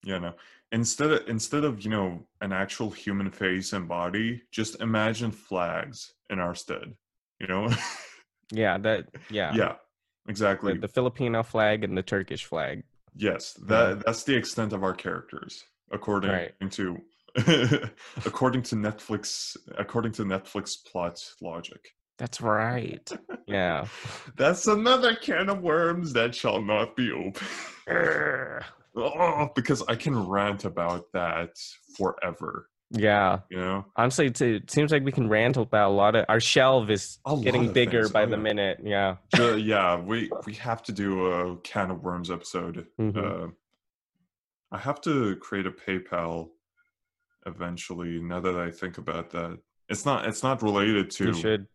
Speaker 2: Yeah, no. Instead of instead of you know an actual human face and body, just imagine flags in our stead. You know?
Speaker 1: yeah that yeah,
Speaker 2: yeah, exactly.
Speaker 1: the filipino flag and the turkish flag
Speaker 2: yes, that that's the extent of our characters, according
Speaker 1: Right.
Speaker 2: to according to Netflix according to Netflix plot logic.
Speaker 1: that's right yeah
Speaker 2: That's another can of worms that shall not be open. Oh, because I can rant about that forever.
Speaker 1: yeah
Speaker 2: You know?
Speaker 1: Honestly, it seems like we can rant about a lot of our shelf is
Speaker 2: A
Speaker 1: getting bigger
Speaker 2: things.
Speaker 1: by
Speaker 2: Oh,
Speaker 1: the
Speaker 2: yeah.
Speaker 1: minute. Yeah.
Speaker 2: Ju- yeah, we we have to do a can of worms episode.
Speaker 1: Mhm.
Speaker 2: Uh, I have to create a PayPal eventually. Now that I think about that, it's not it's not related to.
Speaker 1: you should.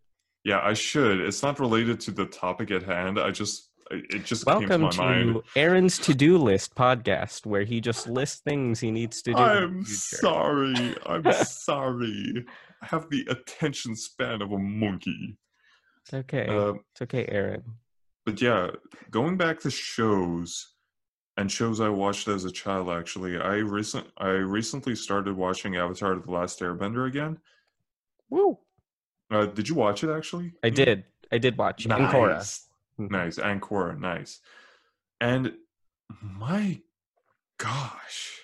Speaker 2: Yeah, I should. It's not related to the topic at hand. I just it just came
Speaker 1: Welcome
Speaker 2: to my mind.
Speaker 1: to Aaron's to do list podcast, where he just lists things he needs to do.
Speaker 2: I'm sorry. I'm sorry. I have the attention span of a monkey.
Speaker 1: It's okay.
Speaker 2: Um,
Speaker 1: it's okay, Aaron.
Speaker 2: but yeah, going back to shows and shows I watched as a child. Actually, I recent I recently started watching Avatar: The Last Airbender again.
Speaker 1: Woo!
Speaker 2: Uh, did you watch it? Actually,
Speaker 1: I did. I did watch.
Speaker 2: Nice,
Speaker 1: Mhm.
Speaker 2: Nice, Ancora, nice. And my gosh,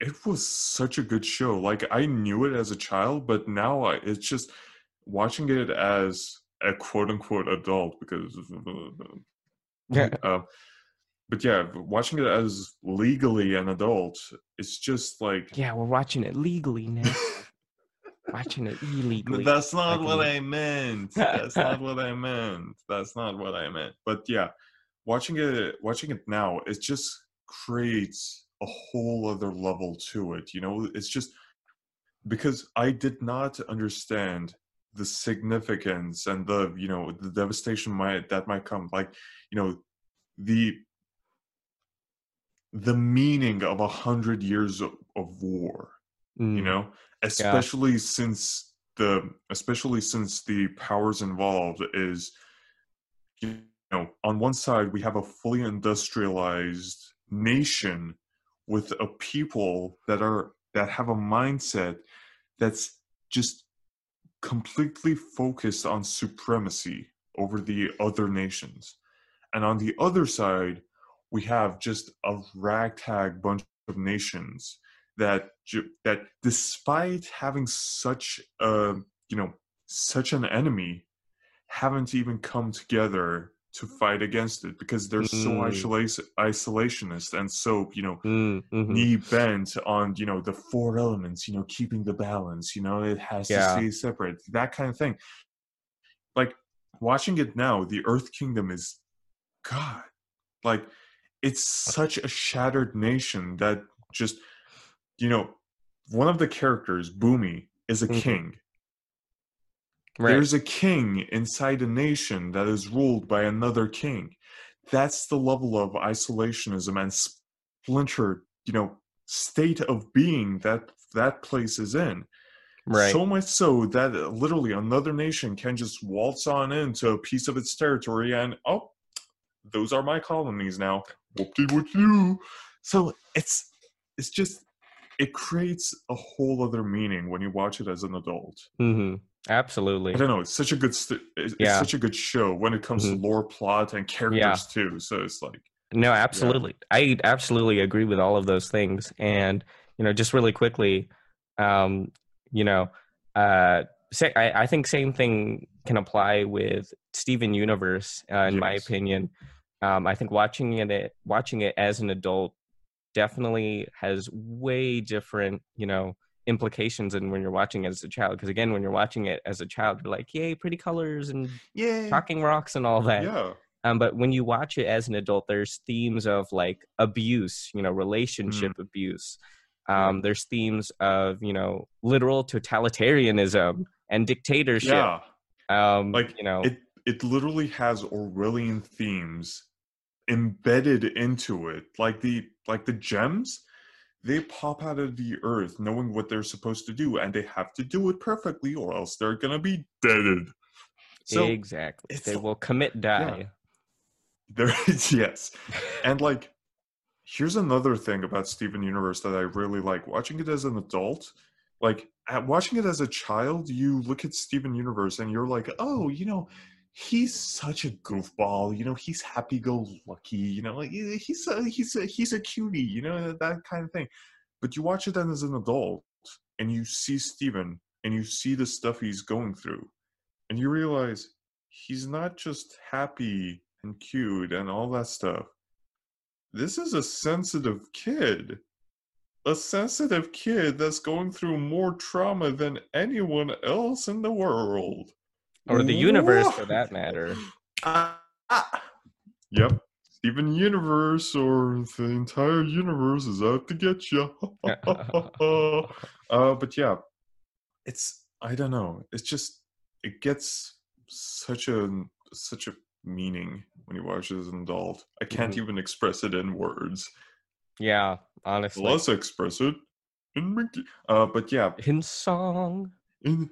Speaker 2: it was such a good show. Like I knew it as a child, but now I, it's just watching it as a quote unquote adult because
Speaker 1: Yeah.
Speaker 2: uh, but yeah, watching it as legally an adult, it's just like
Speaker 1: Yeah, we're watching it legally now. watching it illegally.
Speaker 2: That's not
Speaker 1: Like
Speaker 2: what I meant. That's not what I meant. That's not what I meant. But yeah, watching it watching it now, it just creates a whole other level to it. You know, it's just because I did not understand the significance and the you know the devastation might that might come like you know the the meaning of a hundred years of, of war you
Speaker 1: Mm,
Speaker 2: know especially since the especially since the powers involved is you know on one side we have a fully industrialized nation with a people that are that have a mindset that's just completely focused on supremacy over the other nations. And on the other side we have just a ragtag bunch of nations that that despite having such a you know such an enemy haven't even come together to fight against it because they're so
Speaker 1: Mm.
Speaker 2: isolation isolationist and so you know
Speaker 1: mm, mhm.
Speaker 2: knee bent on you know the four elements you know keeping the balance you know it has
Speaker 1: Yeah.
Speaker 2: to stay separate that kind of thing like watching it now the earth kingdom is god like it's such a shattered nation that just you know one of the characters Bumi is a
Speaker 1: Mhm.
Speaker 2: king
Speaker 1: Right.
Speaker 2: there's a king inside a nation that is ruled by another king. That's the level of isolationism and splintered, you know, state of being that that place is in.
Speaker 1: right.
Speaker 2: So much so that uh, literally another nation can just waltz on into a piece of its territory and oh, those are my colonies now. Whoop-de-whoop-doo. So it's it's just it creates a whole other meaning when you watch it as an adult.
Speaker 1: hmm Absolutely.
Speaker 2: I don't know. It's such a good. St- it's,
Speaker 1: Yeah.
Speaker 2: such a good show when it comes
Speaker 1: Mhm.
Speaker 2: to lore, plot, and characters too. So it's like,
Speaker 1: No, absolutely. I absolutely agree with all of those things. And, you know, just really quickly, um, you know, uh, say, I, I think same thing can apply with Steven Universe, uh, in my opinion. Um, I think watching it, watching it as an adult definitely has way different, you know, implications than when you're watching it as a child. Because again, when you're watching it as a child, you're like, yay, pretty colors and
Speaker 2: yeah,
Speaker 1: talking rocks and all that.
Speaker 2: yeah,
Speaker 1: Um, but when you watch it as an adult, there's themes of like abuse, you know, relationship
Speaker 2: Mm.
Speaker 1: abuse. Um, there's themes of you know literal totalitarianism and dictatorship.
Speaker 2: yeah.
Speaker 1: Um,
Speaker 2: Like,
Speaker 1: you know,
Speaker 2: It it literally has Orwellian themes embedded into it. Like the like the gems, they pop out of the earth, knowing what they're supposed to do, and they have to do it perfectly, or else they're gonna be deaded. So
Speaker 1: exactly. They will commit die.
Speaker 2: There is yes, and like here's another thing about Steven Universe that I really like. Watching it as an adult, like at watching it as a child, you look at Steven Universe and you're like, oh, you know, he's such a goofball. You know, he's happy-go-lucky. You know, like, he's a, he's a, he's a cutie. You know that kind of thing. But you watch it then as an adult, and you see Steven, and you see the stuff he's going through, and you realize he's not just happy and cute and all that stuff. This is a sensitive kid. A sensitive kid that's going through more trauma than anyone else in the world.
Speaker 1: Or the universe for that matter.
Speaker 2: Ah, ah. Yep. Steven Universe or the entire universe is out to get you. uh, but yeah, it's I don't know. It's just it gets such a such a meaning when you watch it as an adult. I can't
Speaker 1: Mhm.
Speaker 2: even express it in words.
Speaker 1: Yeah, honestly.
Speaker 2: Let's express it in Mickey. Uh, but yeah,
Speaker 1: In song.
Speaker 2: in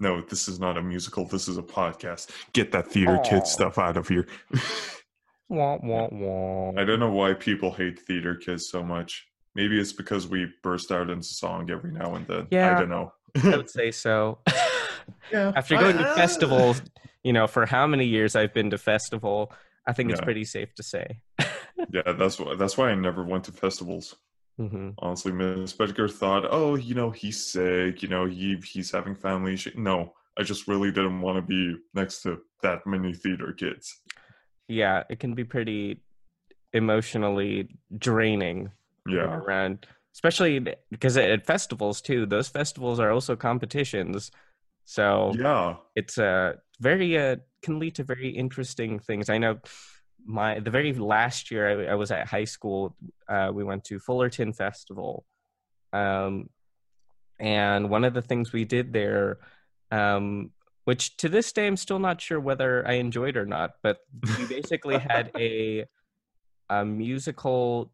Speaker 2: no, this is not a musical. This is a podcast. Get that theater kid stuff out of here.
Speaker 1: Wah, wah, wah.
Speaker 2: I don't know why people hate theater kids so much. Maybe it's because we burst out into song every now and then.
Speaker 1: Yeah.
Speaker 2: I don't know.
Speaker 1: I would say so.
Speaker 2: yeah.
Speaker 1: After going to uh, festivals, you know, for how many years I've been to festival, I think it's pretty safe to say.
Speaker 2: Yeah, that's why that's why I never went to festivals.
Speaker 1: Hmm
Speaker 2: Honestly, Miss Bedgar thought, oh, you know, he's sick, you know, he he's having family issues. No, I just really didn't want to be next to that many theater kids.
Speaker 1: Yeah, it can be pretty emotionally draining
Speaker 2: Yeah.
Speaker 1: around especially because at festivals too those festivals are also competitions so
Speaker 2: Yeah.
Speaker 1: it's a very uh can lead to very interesting things i know my the very last year i, I was at high school uh, we went to fullerton festival um and one of the things we did there um which to this day i'm still not sure whether i enjoyed or not but we basically had a a musical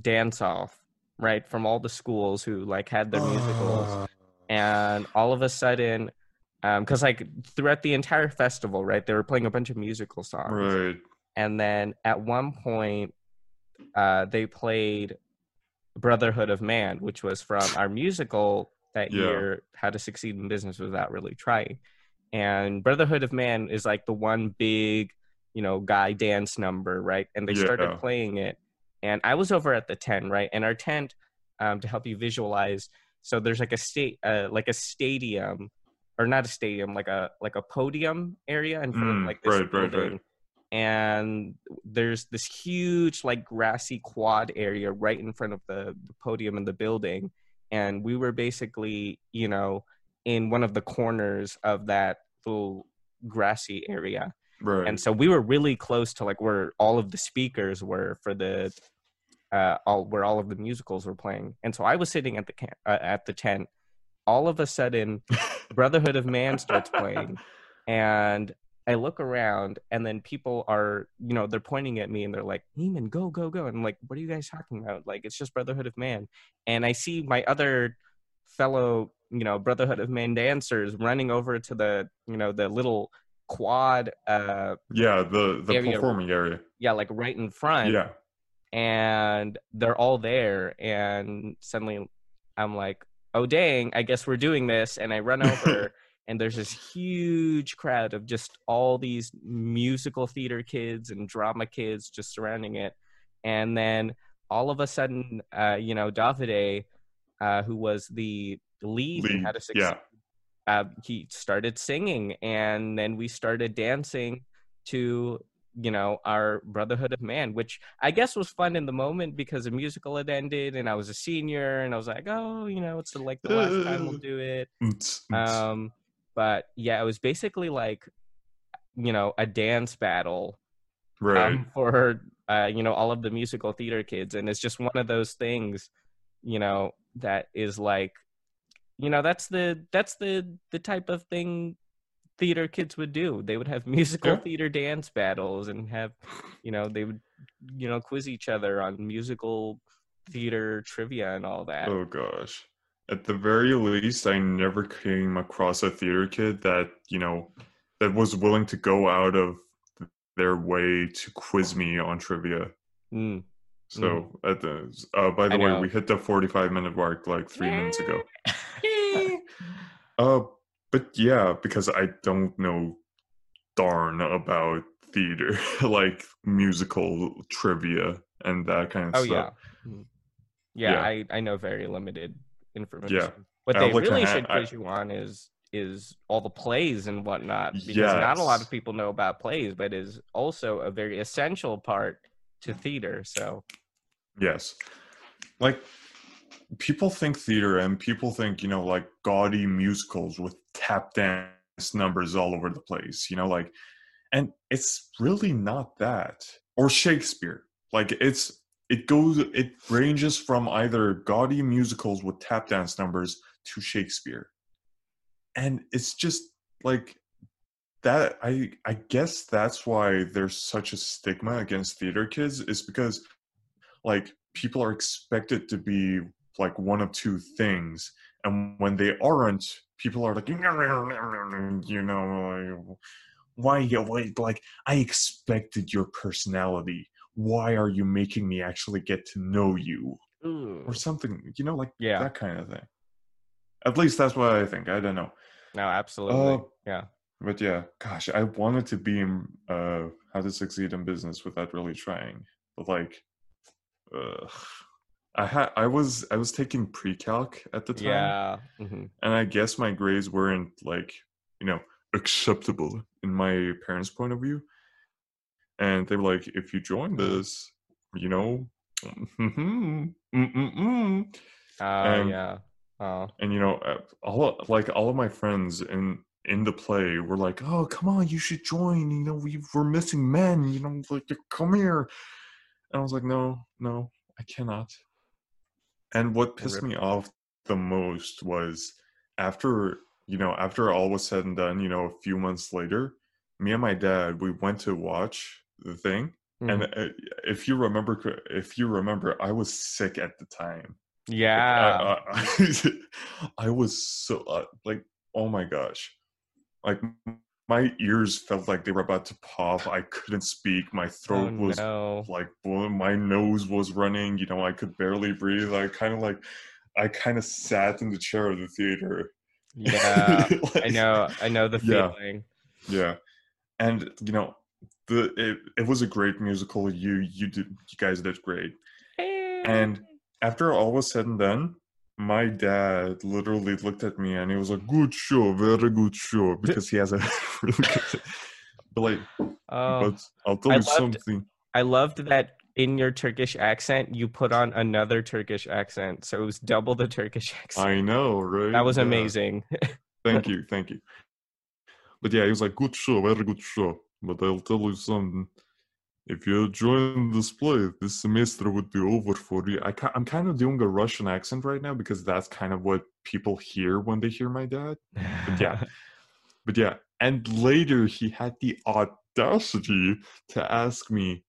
Speaker 1: dance off right from all the schools who like had their musicals.
Speaker 2: Ah,
Speaker 1: and all of a sudden because like throughout the entire festival right they were playing a bunch of musical songs.
Speaker 2: Right.
Speaker 1: And then at one point uh they played brotherhood of man which was from our musical that
Speaker 2: Yeah.
Speaker 1: year how to succeed in business without really trying and brotherhood of man is like the one big you know guy dance number right and they
Speaker 2: Yeah.
Speaker 1: started playing it and i was over at the tent right and our tent um, to help you visualize so there's like a state uh, like a stadium or not a stadium like a like a podium area in front
Speaker 2: Mm,
Speaker 1: of like this
Speaker 2: right, right, right.
Speaker 1: And there's this huge like grassy quad area right in front of the, the podium in the building and we were basically you know in one of the corners of that little grassy area.
Speaker 2: Right.
Speaker 1: and so we were really close to like where all of the speakers were for the uh all where all of the musicals were playing. And so i was sitting at the camp, uh, at the tent. All of a sudden brotherhood of man starts playing and i look around and then people are you know they're pointing at me and they're like neiman go go go. And i'm like what are you guys talking about? Like it's just brotherhood of man. And i see my other fellow you know brotherhood of man dancers running over to the you know the little quad uh
Speaker 2: yeah, the the
Speaker 1: area-
Speaker 2: performing area.
Speaker 1: yeah like right in front.
Speaker 2: Yeah.
Speaker 1: and they're all there and suddenly i'm like oh dang i guess we're doing this. And i run over and there's this huge crowd of just all these musical theater kids and drama kids just surrounding it and then all of a sudden uh, you know davide uh, who was the lead,
Speaker 2: Lead,
Speaker 1: how to succeed
Speaker 2: yeah.
Speaker 1: uh, he started singing and then we started dancing to you know our brotherhood of man which i guess was fun in the moment because the musical had ended and i was a senior and i was like oh you know it's the, like the last time we'll do it um but yeah it was basically like you know a dance battle
Speaker 2: right.
Speaker 1: um, for uh, you know all of the musical theater kids and it's just one of those things you know that is like you know that's the that's the the type of thing theater kids would do they would have musical
Speaker 2: Yeah.
Speaker 1: theater dance battles and have you know they would you know quiz each other on musical theater trivia and all that
Speaker 2: Oh gosh. At the very least, I never came across a theater kid that, you know, that was willing to go out of their way to quiz me on trivia.
Speaker 1: Mm.
Speaker 2: So at the uh, by the
Speaker 1: I
Speaker 2: way,
Speaker 1: know.
Speaker 2: we hit the 45 minute mark like 3 minutes ago. Uh but yeah, because I don't know darn about theater, like musical trivia and that kind of
Speaker 1: oh
Speaker 2: stuff.
Speaker 1: yeah Mm. yeah,
Speaker 2: Yeah.
Speaker 1: I, I know very limited information what they really should quiz you on is is all the plays and whatnot because not a lot of people know about plays but is also a very essential part to theater so
Speaker 2: Yes. Like people think theater and people think, you know, like gaudy musicals with tap dance numbers all over the place, you know, like and it's really not that. Or Shakespeare. Like it's it goes it ranges from either gaudy musicals with tap dance numbers to Shakespeare. And it's just like that I I guess that's why there's such a stigma against theater kids is because like people are expected to be like one of two things and when they aren't people are like you know like, why you like i expected your personality why are you making me actually get to know you?
Speaker 1: Ooh.
Speaker 2: or something you know like
Speaker 1: Yeah.
Speaker 2: that kind of thing. At least that's what i think i don't know.
Speaker 1: No absolutely.
Speaker 2: Uh,
Speaker 1: yeah.
Speaker 2: but yeah gosh i wanted to be in uh how to succeed in business without really trying but like uh, i had i was i was taking pre-calc at the time.
Speaker 1: Yeah mhm.
Speaker 2: and i guess my grades weren't like you know acceptable in my parents point of view and they were like, if you join this, you know, mm-mm,
Speaker 1: Oh
Speaker 2: And-
Speaker 1: yeah. Oh.
Speaker 2: and you know, uh, all of- like all of my friends in in the play were like, "Oh, come on, you should join. You know, we we're missing men. You know, like come here." And I was like, "No, no, I cannot." And what pissed me off the most was after you know after all was said and done. You know, a few months later, me and my dad we went to watch the thing. And
Speaker 1: Mhm.
Speaker 2: uh, if you remember, if you remember, I was sick at the time.
Speaker 1: yeah.
Speaker 2: I, I, I was so uh, like, oh my gosh, like my ears felt like they were about to pop. I couldn't speak. My
Speaker 1: oh
Speaker 2: throat was
Speaker 1: no.
Speaker 2: like, blowing. my nose was running. You know, I could barely breathe. I kind of like, I kind of sat in the chair of the theater.
Speaker 1: Yeah. I know. I know the
Speaker 2: Yeah.
Speaker 1: feeling.
Speaker 2: Yeah, and you know, the it, it was a great musical. You you did you guys did great. And after all was said and done, my dad literally looked at me and he was like, "Good show, very good show," because he has a really good. But like,
Speaker 1: oh,
Speaker 2: but I'll tell
Speaker 1: I
Speaker 2: you
Speaker 1: loved-
Speaker 2: something.
Speaker 1: I loved that in your Turkish accent you put on another Turkish accent, so it was double the Turkish accent.
Speaker 2: I know, right?
Speaker 1: that was
Speaker 2: Yeah.
Speaker 1: amazing.
Speaker 2: Thank you, thank you. But yeah, he was like, "Good show, very good show." But I'll tell you something. If you join this play, this semester would be over for you. I ca- I'm kind of doing a Russian accent right now because that's kind of what people hear when they hear my dad. yeah. But yeah, and later he had the audacity to ask me,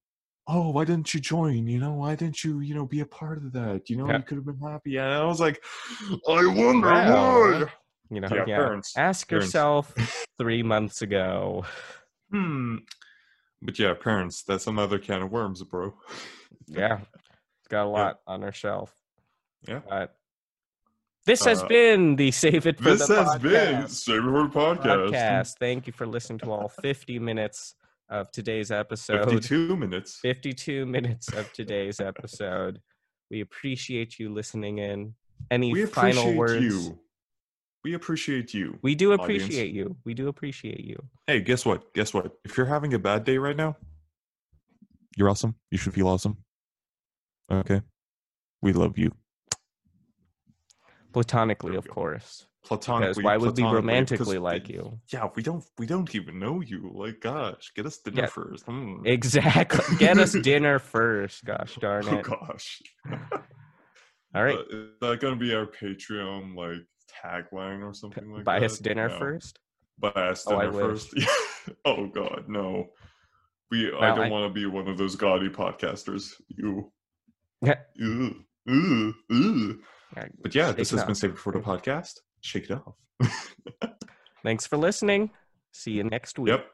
Speaker 2: "Oh, why didn't you join? You know, why didn't you, you know, be a part of that? You know,
Speaker 1: Yeah.
Speaker 2: you could have been happy." And I was like, "I wonder why."
Speaker 1: you know,
Speaker 2: Yeah,
Speaker 1: yeah.
Speaker 2: parents,
Speaker 1: Ask
Speaker 2: parents.
Speaker 1: yourself three months ago.
Speaker 2: Hmm. But yeah, parents, that's another can of worms, bro.
Speaker 1: Yeah, it's got a lot on our shelf.
Speaker 2: Yeah.
Speaker 1: But this has
Speaker 2: Uh,
Speaker 1: been the Save It for
Speaker 2: This has been
Speaker 1: Podcast
Speaker 2: Saberhood Podcast.
Speaker 1: podcast. Thank you for listening to all 50 minutes of today's episode.
Speaker 2: 52 minutes.
Speaker 1: 52 minutes of today's episode. We appreciate you listening in. Any
Speaker 2: We
Speaker 1: final words?
Speaker 2: you. We appreciate you.
Speaker 1: We do
Speaker 2: audience.
Speaker 1: appreciate you. We do appreciate you.
Speaker 2: Hey, guess what? Guess what? If you're having a bad day right now, you're awesome. You should feel awesome. Okay. We love you.
Speaker 1: Platonically, of course.
Speaker 2: Platonically.
Speaker 1: Because why would we romantically like you?
Speaker 2: Yeah, we don't we don't even know you. Like gosh, get us dinner
Speaker 1: Yeah.
Speaker 2: first. Hmm.
Speaker 1: Exactly. Get us dinner first. Gosh darn it.
Speaker 2: Oh gosh.
Speaker 1: All right.
Speaker 2: Uh, is that gonna be our Patreon like tagline or something like
Speaker 1: Buy
Speaker 2: that?
Speaker 1: us dinner
Speaker 2: No.
Speaker 1: first.
Speaker 2: Buy us
Speaker 1: Oh,
Speaker 2: dinner first. oh god, no. We I don't
Speaker 1: I-
Speaker 2: want to be one of those gaudy podcasters. You.
Speaker 1: Yeah.
Speaker 2: Ew. Ew. Ew.
Speaker 1: Yeah,
Speaker 2: But yeah, this has been Saved for the podcast. Shake it off.
Speaker 1: Thanks for listening. See you next week.
Speaker 2: yep.